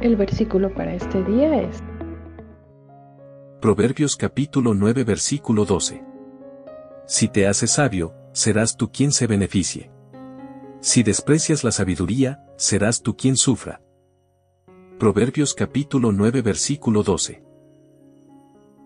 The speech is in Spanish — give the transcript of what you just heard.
El versículo para este día es Proverbios capítulo 9 versículo 12. Si te haces sabio, serás tú quien se beneficie. Si desprecias la sabiduría, serás tú quien sufra. Proverbios capítulo 9 versículo 12.